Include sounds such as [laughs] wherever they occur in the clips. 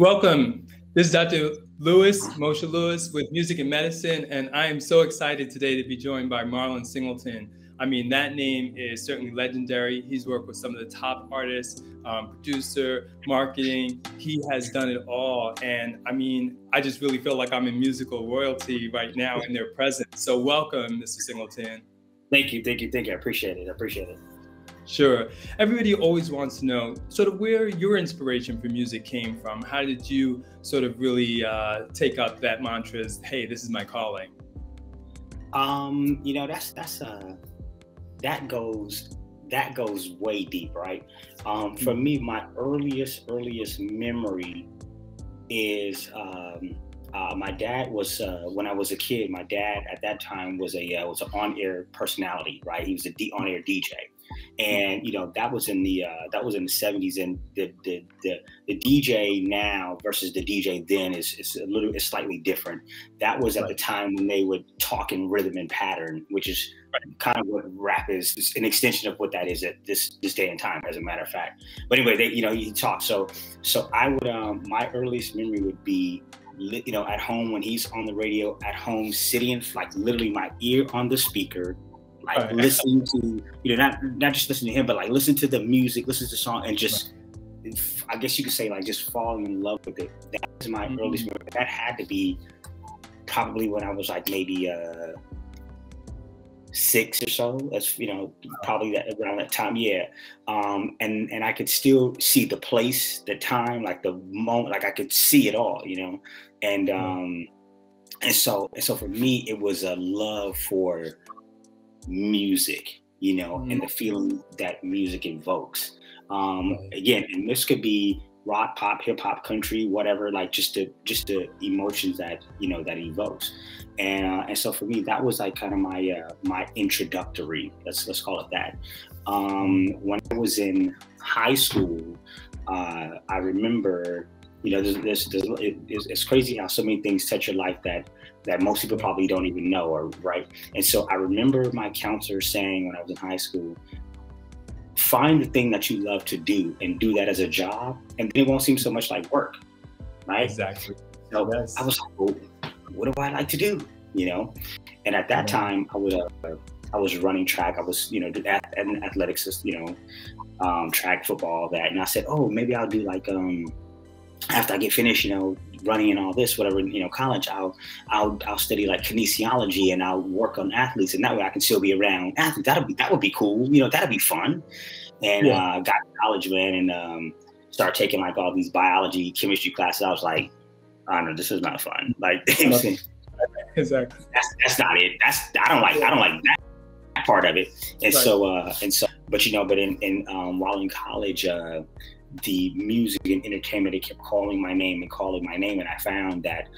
Welcome. This is Dr. Lewis, Moshe Lewis with Music and Medicine, and I am so excited today to be joined by Marlon Singleton. I mean, that name is certainly legendary. He's worked with some of the top artists, um, producer, marketing. He has done it all. And I mean, I just really feel like I'm in musical royalty right now in their presence. So, welcome, Mr. Singleton. Thank you, thank you, thank you. I appreciate it. I appreciate it. Sure. Everybody always wants to know sort of where your inspiration for music came from. How did you sort of really uh, take up that mantra as, hey, this is my calling? Um, you know, that's that's uh that goes that goes way deep, right? Um, for me, my earliest earliest memory is um, uh, my dad was uh, when I was a kid. My dad at that time was a uh, was an on air personality, right? He was a D- on air DJ, and you know that was in the uh, that was in the 70s and the, the the the DJ now versus the DJ then is, is a little is slightly different. That was at right. the time when they would talk in rhythm and pattern which is right. kind of what rap is. It's an extension of what that is at this this day and time as a matter of fact. But anyway they you know you talk so so I would um my earliest memory would be you know at home when he's on the radio at home sitting like literally my ear on the speaker like right. listening to you know not not just listening to him, but like listen to the music, listen to the song, and just right. I guess you could say like just falling in love with it. That's my mm-hmm. earliest memory. That had to be probably when I was like maybe uh six or so. That's you know probably that around that time. Yeah, um, and and I could still see the place, the time, like the moment, like I could see it all. You know, and mm-hmm. um, and so and so for me, it was a love for music, you know, mm-hmm. and the feeling that music evokes. Um, again, and this could be rock, pop, hip hop, country, whatever, like just the just the emotions that you know that evokes. And uh, and so for me, that was like kind of my uh, my introductory. Let's let's call it that. Um, when I was in high school, uh, I remember you know, there's, there's, there's it, it's, it's, crazy how so many things touch your life that that most people probably don't even know, or right. And so I remember my counselor saying when I was in high school, find the thing that you love to do and do that as a job, and then it won't seem so much like work, right? Exactly. So yes. I was like, well, what do I like to do? You know, and at that time I was uh, I was running track. I was you know at, at athletics, you know, um, track, football, that, and I said, oh, maybe I'll do like um after I get finished, you know, running and all this, whatever, you know, college, I'll I'll I'll study like kinesiology and I'll work on athletes, and that way I can still be around athletes. That'll be that would be cool, you know, that'd be fun. And yeah. uh, got to college, man, and um, start taking like all these biology, chemistry classes. I was like, I don't know, this is not fun. Like, [laughs] exactly. That's that's not it. That's I don't like I don't like that part of it. And right. so uh, and so, but you know, but in in um, while in college. Uh, the music and entertainment, they kept calling my name and calling my name. And I found that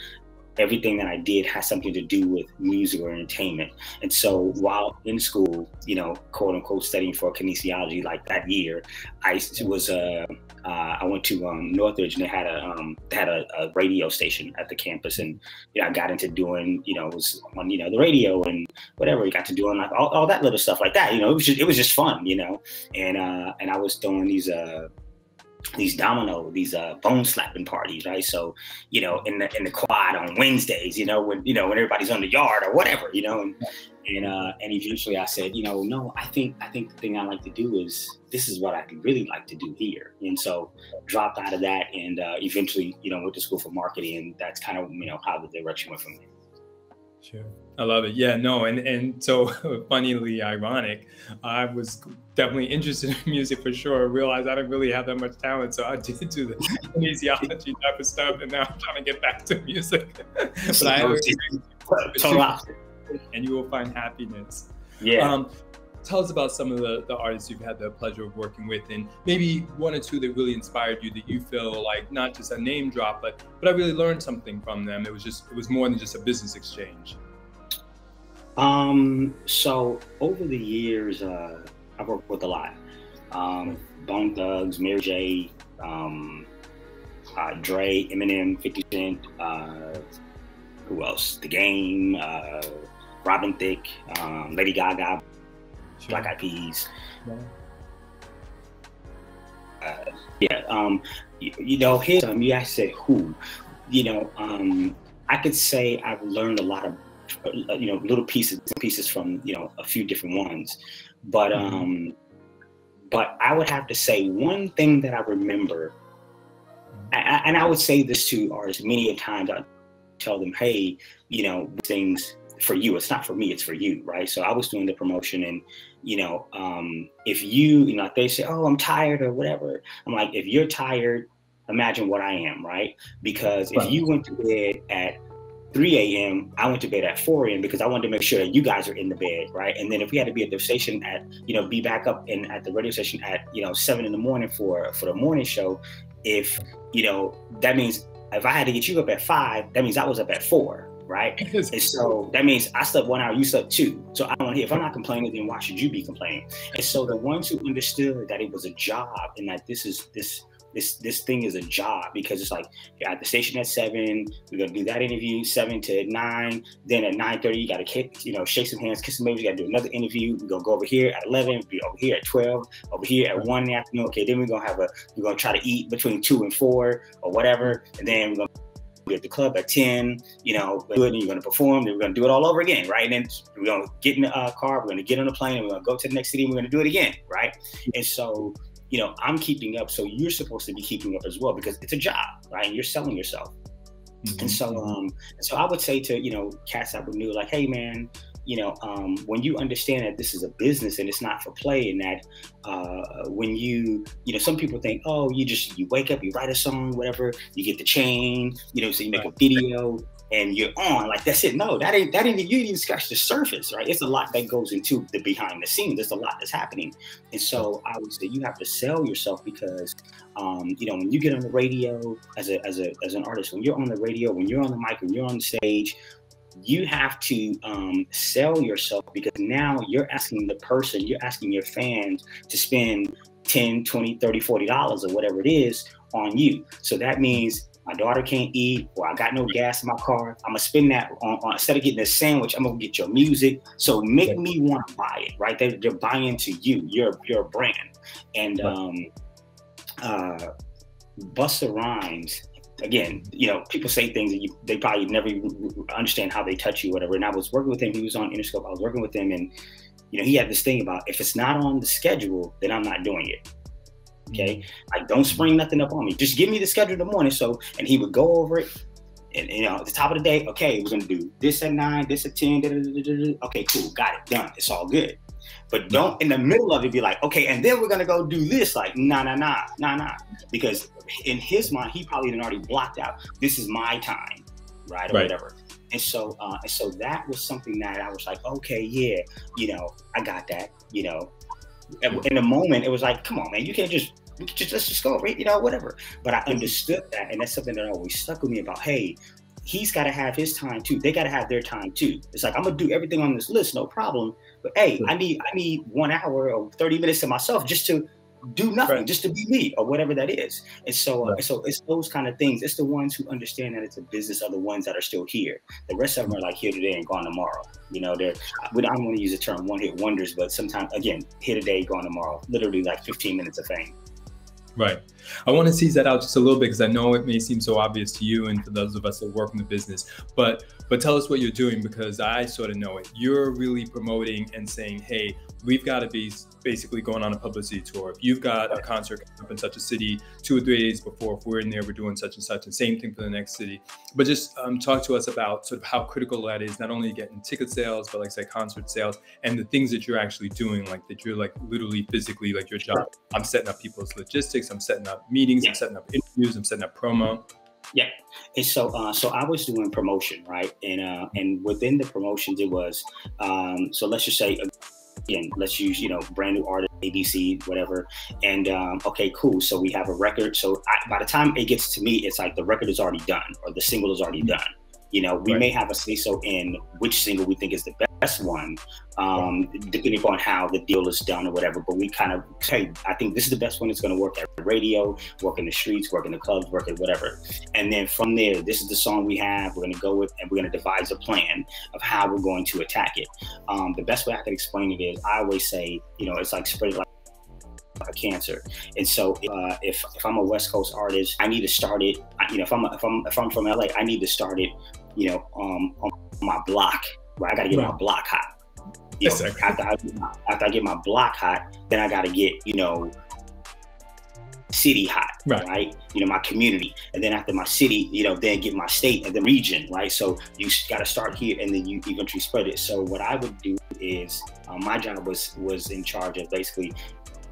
everything that I did has something to do with music or entertainment. And so while in school, you know, quote unquote, studying for kinesiology, like that year, I was, uh, uh, I went to um, Northridge and they had a um, had a, a, radio station at the campus, and you know, I got into doing, you know, was on you know the radio and whatever. You got to doing like all, all that little stuff like that. You know, it was just it was just fun, you know, and uh, and I was doing these uh, these domino, these uh, bone slapping parties, right? So, you know, in the in the quad on Wednesdays, you know, when you know when everybody's on the yard or whatever, you know, and and uh, and eventually I said, you know, no, I think I think the thing I like to do is this is what I really like to do here, and so dropped out of that, and uh, eventually, you know, went to school for marketing, and that's kind of you know how the direction went from there. Sure. I love it. Yeah, no, and and so [laughs] funnily ironic, I was definitely interested in [laughs] music for sure. I realized I didn't really have that much talent, so I did do the [laughs] kinesiology type of stuff, and now I'm trying to get back to music. but I and you will find happiness. Yeah. Um, tell us about some of the, the artists you've had the pleasure of working with and maybe one or two that really inspired you that you feel like not just a name drop but but i really learned something from them. It was just it was more than just a business exchange. Um so over the years uh i've worked with a lot. Um bone thugs mary j um uh, Dre, Eminem, 50 Cent, uh, who else? The Game, uh, Robin Thicke, um, Lady Gaga, sure. Black Eyed Peas. Yeah. Uh, yeah, um, you, you know, his um, you asked said who, you know, um, I could say I've learned a lot of, uh, you know, little pieces pieces from you know a few different ones, but mm-hmm. um, but I would have to say one thing that I remember, I, and I would say this to artists many a times. I tell them, hey, you know, things for you. It's not for me. It's for you, right? So I was doing the promotion, and you know, um, if you, you know, if they say, oh, I'm tired or whatever, I'm like, if you're tired, imagine what I am, right? Because if you went to bed at 3 a.m., I went to bed at 4 a.m. because I wanted to make sure that you guys are in the bed, right? And then if we had to be at the station at, you know, be back up and at the radio station at, you know, seven in the morning for for the morning show, if you know, that means if I had to get you up at five, that means I was up at four, right? [laughs] and so that means I slept one hour, you slept two. So I don't hear if I'm not complaining, then why should you be complaining? And so the ones who understood that it was a job and that this is this this this thing is a job because it's like you're at the station at seven, we're gonna do that interview seven to nine. Then at nine thirty, you gotta kick, you know, shake some hands, kiss some babies. You gotta do another interview. We're gonna go over here at eleven, be over here at twelve, over here at one in the afternoon. Okay, then we're gonna have a we're gonna try to eat between two and four or whatever, and then we're gonna be at the club at 10, you know, do it and you're going to perform, then we're going to do it all over again, right? And then we're going to get in the uh, car, we're going to get on a plane, and we're going to go to the next city, and we're going to do it again, right? And so you know, I'm keeping up, so you're supposed to be keeping up as well because it's a job, right? And you're selling yourself. Mm-hmm. And so, um, so I would say to you know, cats that were new, like, hey, man, you know, um, when you understand that this is a business and it's not for play, and that uh, when you, you know, some people think, oh, you just you wake up, you write a song, whatever, you get the chain, you know, so you make a video, and you're on like that's it. No that ain't that ain't you didn't even scratch the surface right? It's a lot that goes into the behind the scenes. There's a lot that's happening. And so i would say you have to sell yourself because um, you know when you get on the radio as a as a as an artist when you're on the radio when you're on the mic when you're on the stage you have to um, sell yourself because now you're asking the person you're asking your fans to spend 10 20 30 40 dollars or whatever it is on you so that means my daughter can't eat, or I got no gas in my car. I'm gonna spend that on, on instead of getting a sandwich, I'm gonna get your music. So make me want to buy it, right? They're, they're buying to you. You're your brand. And um, uh, Busta Rhymes, again, you know, people say things that you, they probably never understand how they touch you, whatever. And I was working with him. He was on Interscope. I was working with him, and you know, he had this thing about if it's not on the schedule, then I'm not doing it. Okay. Mm-hmm. Like don't spring nothing up on me. Just give me the schedule in the morning. So and he would go over it. And you know, at the top of the day, okay, we're gonna do this at nine, this at 10, da, da, da, okay, cool, got it done. It's all good. But don't in the middle of it be like, okay, and then we're gonna go do this. Like, nah, nah, nah, nah, nah. Because in his mind, he probably had already blocked out. This is my time, right? Or right. whatever. And so, uh, and so that was something that I was like, okay, yeah, you know, I got that, you know. In the moment, it was like, come on, man, you can't just just let's just go, right? You know, whatever. But I understood that, and that's something that always stuck with me about, hey, he's got to have his time too. They got to have their time too. It's like I'm gonna do everything on this list, no problem. But hey, I need I need one hour or 30 minutes to myself just to do nothing, right. just to be me or whatever that is. And so, uh, so it's those kind of things. It's the ones who understand that it's a business are the ones that are still here. The rest of them are like here today and gone tomorrow. You know, they're I don't want to use the term one hit wonders, but sometimes again, here today, gone tomorrow. Literally like 15 minutes of fame. Right. I want to tease that out just a little bit because I know it may seem so obvious to you and to those of us that work in the business, but but tell us what you're doing because I sort of know it. You're really promoting and saying, hey, we've got to be basically going on a publicity tour. If you've got a concert up in such a city two or three days before, if we're in there, we're doing such and such, and same thing for the next city. But just um, talk to us about sort of how critical that is, not only getting ticket sales, but like say concert sales and the things that you're actually doing, like that you're like literally physically like your job. I'm setting up people's logistics, I'm setting up meetings, yeah. I'm setting up interviews, I'm setting up promo. Yeah, and so uh, so I was doing promotion, right? And uh, and within the promotions, it was um, so let's just say again, let's use, you know, brand new artist, ABC, whatever. And um, okay, cool. So we have a record. So I, by the time it gets to me, it's like the record is already done or the single is already mm-hmm. done. You know, we right. may have a say so in which single we think is the best one, um, depending upon how the deal is done or whatever. But we kind of say, I think this is the best one. It's going to work at radio, work in the streets, work in the clubs, work at whatever. And then from there, this is the song we have. We're going to go with, and we're going to devise a plan of how we're going to attack it. Um, the best way I can explain it is, I always say, you know, it's like spread like a cancer. And so uh, if, if I'm a West Coast artist, I need to start it. You know, if I'm if I'm if I'm from LA, I need to start it. You know, um, on my block. Right, I got to get right. my block hot. You know, after I, after I get my block hot, then I got to get you know city hot, right. right. You know, my community. And then after my city, you know, then get my state and the region, right? So you got to start here and then you eventually spread it. So what I would do is um, my job was was in charge of basically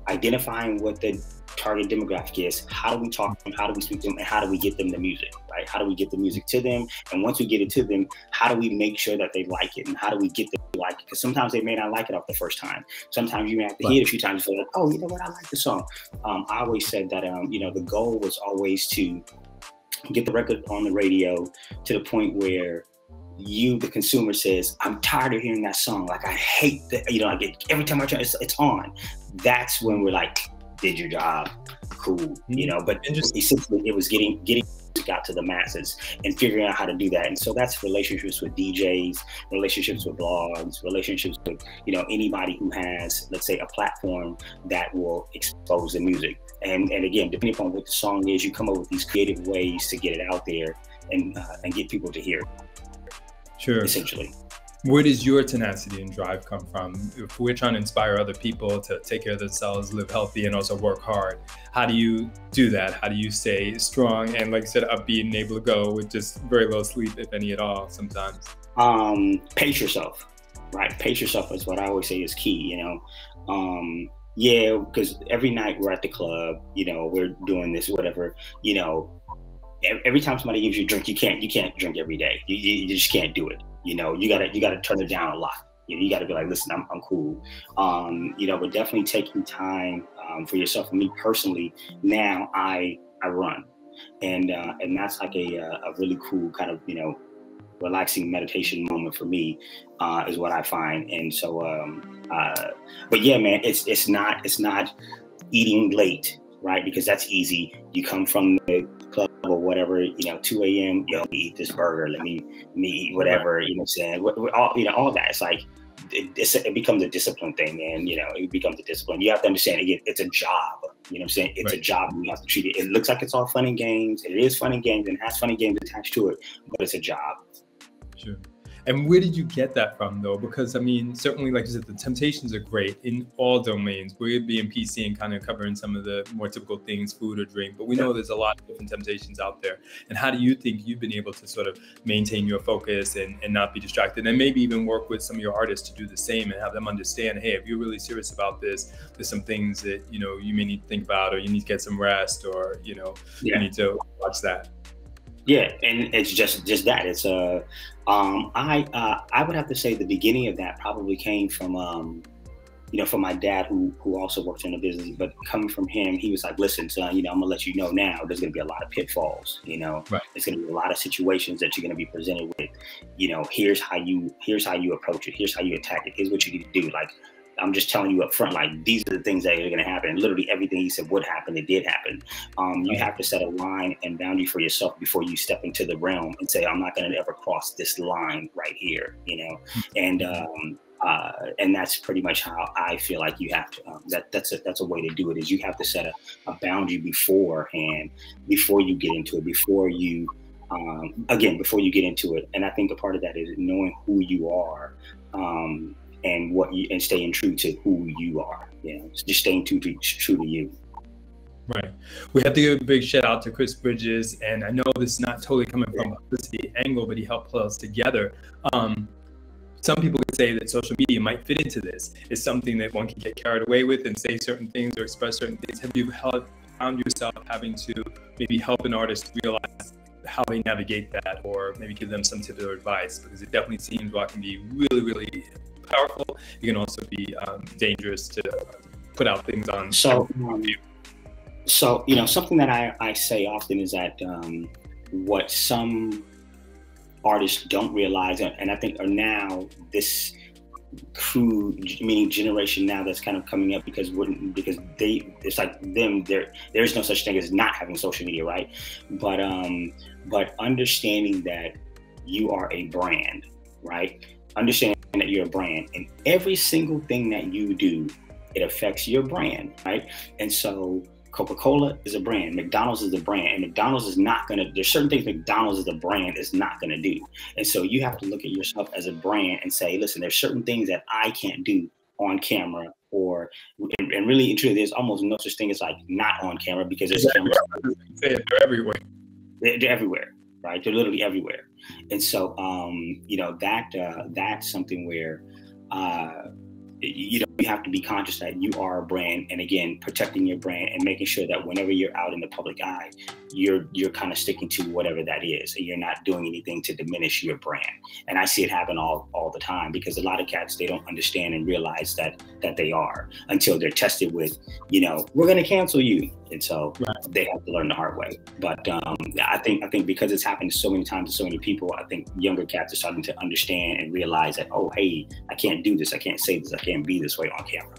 identifying what the target demographic is. How do we talk to them? How do we speak to them? And how do we get them the music, right? How do we get the music to them? And once we get it to them, how do we make sure that they like it? And how do we get them to like it? Because sometimes they may not like it off the first time. Sometimes you may have to right. hear it a few times feel like, oh, you know what? I like the song. Um, I always said that, um, you know, the goal was always to get the record on the radio to the point where you, the consumer, says, I'm tired of hearing that song. Like, I hate that, you know, like it, every time I turn, it's, it's on. That's when we're like, did your job, cool, you mm-hmm. know. But essentially, it was getting getting got to the masses and figuring out how to do that. And so that's relationships with DJs, relationships with blogs, relationships with you know anybody who has, let's say, a platform that will expose the music. And and again, depending upon what the song is, you come up with these creative ways to get it out there and uh, and get people to hear. Sure. Essentially where does your tenacity and drive come from? If we're trying to inspire other people to take care of themselves, live healthy, and also work hard, how do you do that? How do you stay strong and, like I said, upbeat and able to go with just very low sleep, if any at all, sometimes? Um, pace yourself, right? Pace yourself is what I always say is key. You know, um, yeah, because every night we're at the club, you know, we're doing this, whatever, you know. Every time somebody gives you a drink, you can't you can't drink every day. You, you just can't do it you know, you gotta you gotta turn it down a lot. You know, you gotta be like, listen, I'm, I'm cool. Um, you know, but definitely taking time um, for yourself. For me personally, now I I run, and uh, and that's like a a really cool kind of you know relaxing meditation moment for me uh, is what I find. And so, um, uh, but yeah, man, it's it's not it's not eating late, right? Because that's easy. You come from the club or whatever, you know, 2 a.m. Yo, let me eat this burger. Let me let me eat whatever. You know, what I'm saying all you know all that. It's like it, it, becomes a discipline thing, man. You know, it becomes a discipline. You have to understand again, it's a job. You know what I'm saying? It's right. a job. You have to treat it. It looks like it's all fun and games. It is fun and games and has fun and games attached to it, but it's a job. Sure. And where did you get that from, though? Because I mean, certainly, like you said, the temptations are great in all domains. We're being PC and kind of covering some of the more typical things, food or drink, but we know there's a lot of different temptations out there. And how do you think you've been able to sort of maintain your focus and, and not be distracted, and maybe even work with some of your artists to do the same and have them understand, hey, if you're really serious about this, there's some things that you know you may need to think about, or you need to get some rest, or you know, yeah. you need to watch that. Yeah, and it's just just that. It's a uh, um, I uh, I would have to say the beginning of that probably came from um, you know from my dad who who also worked in the business. But coming from him, he was like, "Listen, son, you know, I'm gonna let you know now. There's gonna be a lot of pitfalls. You know, right. there's gonna be a lot of situations that you're gonna be presented with. You know, here's how you here's how you approach it. Here's how you attack it. Here's what you need to do. Like I'm just telling you up front, like these are the things that are going to happen. Literally everything he said would happen, it did happen. Um, you have to set a line and boundary for yourself before you step into the realm and say, I'm not going to ever cross this line right here, you know? And, um, uh, and that's pretty much how I feel like you have to. Um, that that's a that's a way to do it. Is you have to set a, a boundary beforehand, before you get into it, before you um, again before you get into it. And I think a part of that is knowing who you are. Um, and what you and staying true to who you are. You know, just staying true to true to you. Right. We have to give a big shout out to Chris Bridges, and I know this is not totally coming from a publicity angle, but he helped pull us together. Um, some people could say that social media might fit into this. It's something that one can get carried away with and say certain things or express certain things. Have you found yourself having to maybe help an artist realize how they navigate that, or maybe give them some tips or advice? Because it definitely seems what can be really, really powerful. It can also be um, dangerous to put out things on. So, um, so you know, something that I, I say often is that um, what some artists don't realize, and I think are now this crew, meaning generation now that's kind of coming up because wouldn't because they it's like them there there is no such thing as not having social media, right? But um, but understanding that you are a brand, right? Understand that you're a brand and every single thing that you do it affects your brand, right? And so Coca-Cola is a brand, McDonald's is a brand, and McDonald's is not gonna. There's certain things McDonald's as a brand is not gonna do, and so you have to look at yourself as a brand and say, listen, there's certain things that I can't do on camera, or and, and really and truly, there's almost no such thing as like not on camera because there's cameras. They're everywhere. They're, they're everywhere, right? They're literally everywhere, and so um, you know that uh, that's something where. Uh, you know you have to be conscious that you are a brand and again protecting your brand and making sure that whenever you're out in the public eye you're you're kind of sticking to whatever that is and you're not doing anything to diminish your brand. And i see it happen all all the time because a lot of cats they don't understand and realize that that they are until they're tested with you know we're going to cancel you. And so right. they have to learn the hard way. But um, i think i think because it's happened so many times to so many people i think younger cats are starting to understand and realize that oh hey i can't do this. I can't say this. I can't be this way on camera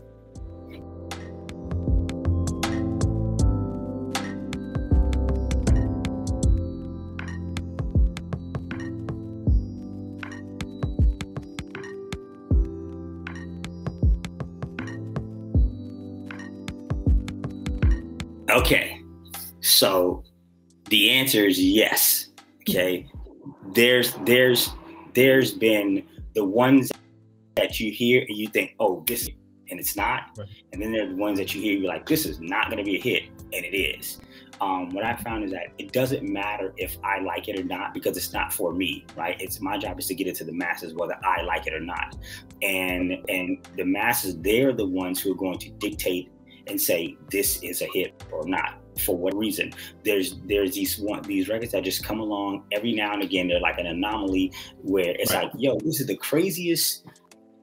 Okay. So the answer is yes. Okay. There's there's there's been the ones that you hear and you think, oh, this and it's not. Right. And then there's the ones that you hear, you're like, this is not gonna be a hit, and it is. Um, what I found is that it doesn't matter if I like it or not because it's not for me, right? It's my job is to get it to the masses whether I like it or not. And and the masses, they're the ones who are going to dictate and say this is a hit or not for what reason there's there's these one these records that just come along every now and again they're like an anomaly where it's right. like yo this is the craziest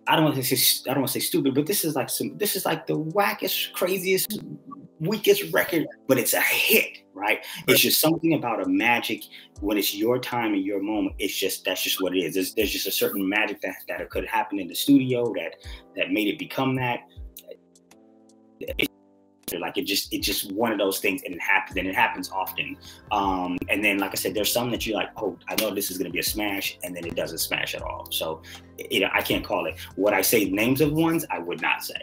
I don't want to say I don't want to say stupid, but this is like some this is like the wackest, craziest, weakest record, but it's a hit, right? It's just something about a magic when it's your time and your moment. It's just that's just what it is. There's, there's just a certain magic that that could happen in the studio that that made it become that like it just it's just one of those things and it happens and it happens often. Um, and then like i said there's some that you're like oh i know this is going to be a smash and then it doesn't smash at all. So you know i can't call it. What i say names of ones? I would not say.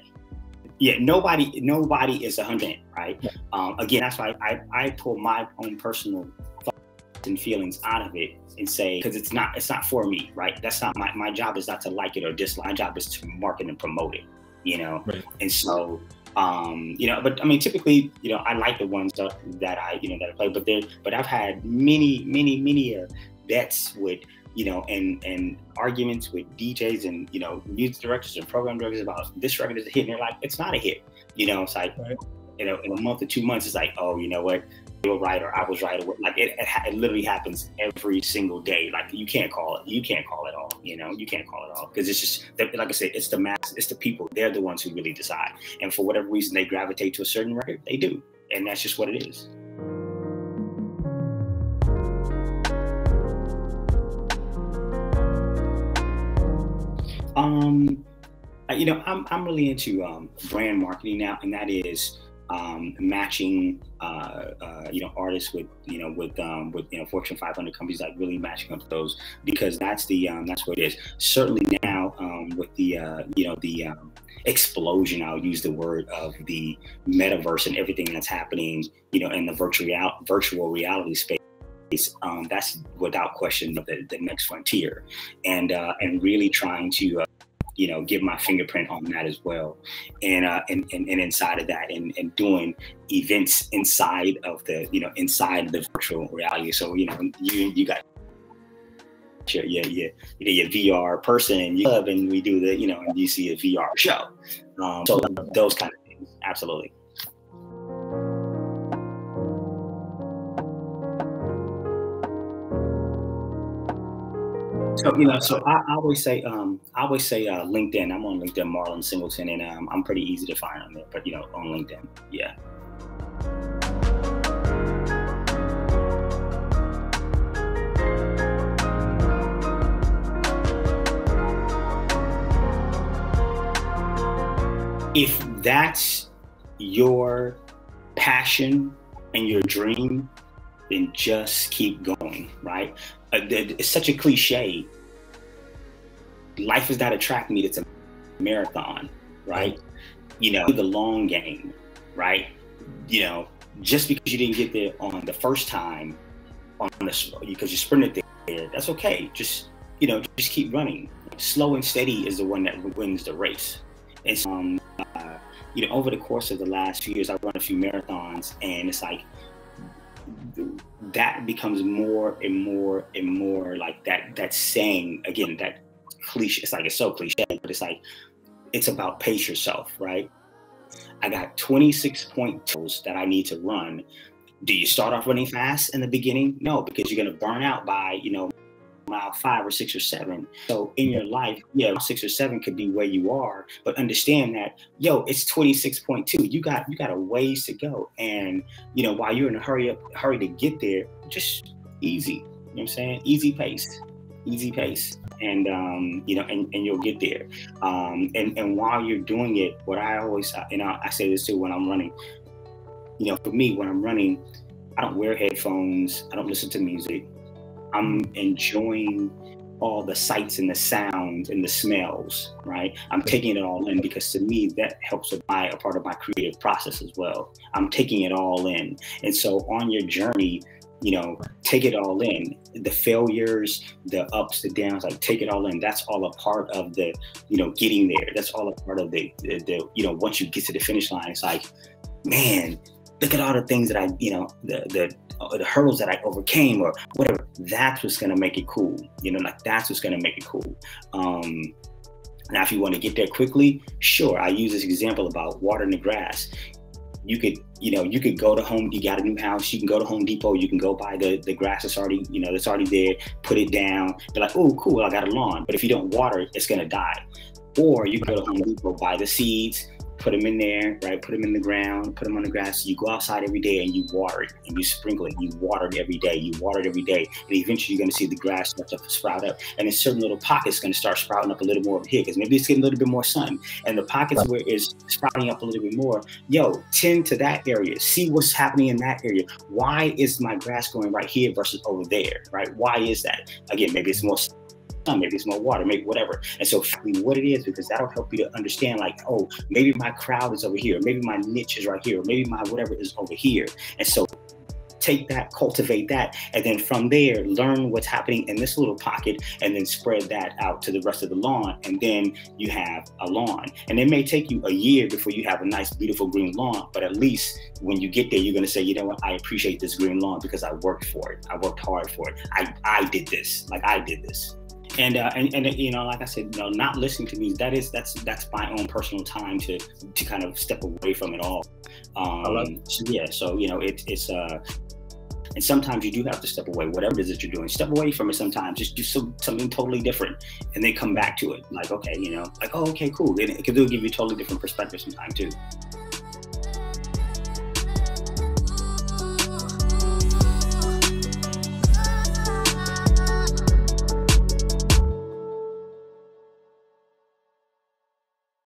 Yeah nobody nobody is a hundred right? Um, again that's why I, I pull my own personal thoughts and feelings out of it and say because it's not it's not for me right? That's not my, my job is not to like it or dislike my job is to market and promote it you know? Right. and so um, you know, but I mean, typically, you know, I like the ones that, that I, you know, that I play, but there, but I've had many, many, many uh, bets with, you know, and and arguments with DJs and you know, music directors and program directors about this record is a hit, and they're like, it's not a hit, you know. It's like, right. you know, in a month or two months, it's like, oh, you know what, were right or I was right or like it, it, it, literally happens every single day. Like you can't call it, you can't call it all. You know, you can't call it all because it's just like I said, it's the mass, it's the people. They're the ones who really decide. And for whatever reason, they gravitate to a certain record. They do, and that's just what it is. Um, you know, I'm I'm really into um, brand marketing now, and that is um, matching uh, uh, you know artists with you know with um, with you know Fortune 500 companies like really matching up those because that's the um, that's what it is. Certainly now um, with the uh, you know the um, explosion, I'll use the word of the metaverse and everything that's happening you know in the virtual virtual reality space. Um, that's without question the, the next frontier, and uh, and really trying to uh, you know, give my fingerprint on that as well. And uh, and, and, and inside of that, and, and doing events inside of the, you know, inside the virtual reality. So you know, you you got your your your, your VR person and you and we do the, you know, and you see a VR show. Um, so those kind of things, absolutely. So you know, so I, I always say, um, I always say uh, LinkedIn. I'm on LinkedIn, Marlon Singleton, and um, I'm pretty easy to find on there. But you know, on LinkedIn, yeah. If that's your passion and your dream, then just keep going, right? Uh, it's such a cliche. Life is not a track meet; it's a marathon, right? you know, the long game, right? You know, just because you didn't get there on the first time, on the you because you sprinted there, that's okay. Just you know, just keep running. Slow and steady is the one that wins the race. And um, uh, you know, over the course of the last few years, I've run a few marathons, and it's like that becomes more and more and more like that. That saying again, that cliche. It's like it's so cliche, but it's like it's about pace yourself, right? I got 26 point tools that I need to run. Do you start off running fast in the beginning? No, because you're to burn out by, you know, mile five or six or seven. So in your life, yeah, six or seven could be where you are, but understand that, yo, it's 26.2. You got you got a ways to go. And you know, while you're in a hurry up, hurry to get there, just easy. You know what I'm saying? Easy pace. Easy pace. And um, you know, and, and you'll get there. Um, and, and while you're doing it, what I always you know, I say this too when I'm running, you know, for me, when I'm running, I don't wear headphones, I don't listen to music. I'm enjoying all the sights and the sounds and the smells, right? I'm taking it all in because to me that helps with my a part of my creative process as well. I'm taking it all in. And so on your journey, you know, take it all in. The failures, the ups, the downs, like take it all in. That's all a part of the, you know, getting there. That's all a part of the, the, the you know, once you get to the finish line, it's like, man, look at all the things that I, you know, the the uh, the hurdles that I overcame or whatever. That's what's gonna make it cool. You know, like that's what's gonna make it cool. Um, now, if you want to get there quickly, sure. I use this example about watering the grass. You could, you know, you could go to home. You got a new house. You can go to Home Depot. You can go buy the the grass that's already, you know, that's already there. Put it down. Be like, oh, cool. I got a lawn. But if you don't water it, it's gonna die. Or you can go to Home Depot, buy the seeds, put them in there, right? Put them in the ground, put them on the grass. You go outside every day and you water it and you sprinkle it. You water it every day. You water it every day. And eventually you're going to see the grass start to sprout up. And in certain little pockets, going to start sprouting up a little more over here because maybe it's getting a little bit more sun. And the pockets right. where it's sprouting up a little bit more, yo, tend to that area. See what's happening in that area. Why is my grass going right here versus over there, right? Why is that? Again, maybe it's more maybe it's more water, maybe whatever. And so what it is, because that'll help you to understand like, oh, maybe my crowd is over here, maybe my niche is right here, maybe my whatever is over here. And so take that, cultivate that, and then from there, learn what's happening in this little pocket, and then spread that out to the rest of the lawn. And then you have a lawn. And it may take you a year before you have a nice, beautiful green lawn, but at least when you get there, you're going to say, you know what, I appreciate this green lawn because I worked for it. I worked hard for it. I, I did this. Like I did this and uh, and and you know, like I said, you know, not listening to music that is that's that's my own personal time to to kind of step away from it all. Um, so yeah, so you know, it, it's uh, and sometimes you do have to step away, whatever it is that you're doing. Step away from it sometimes. Just do some, something totally different, and then come back to it. Like, okay, you know, like, oh, okay, cool. It, it'll give you a totally different perspective sometimes too.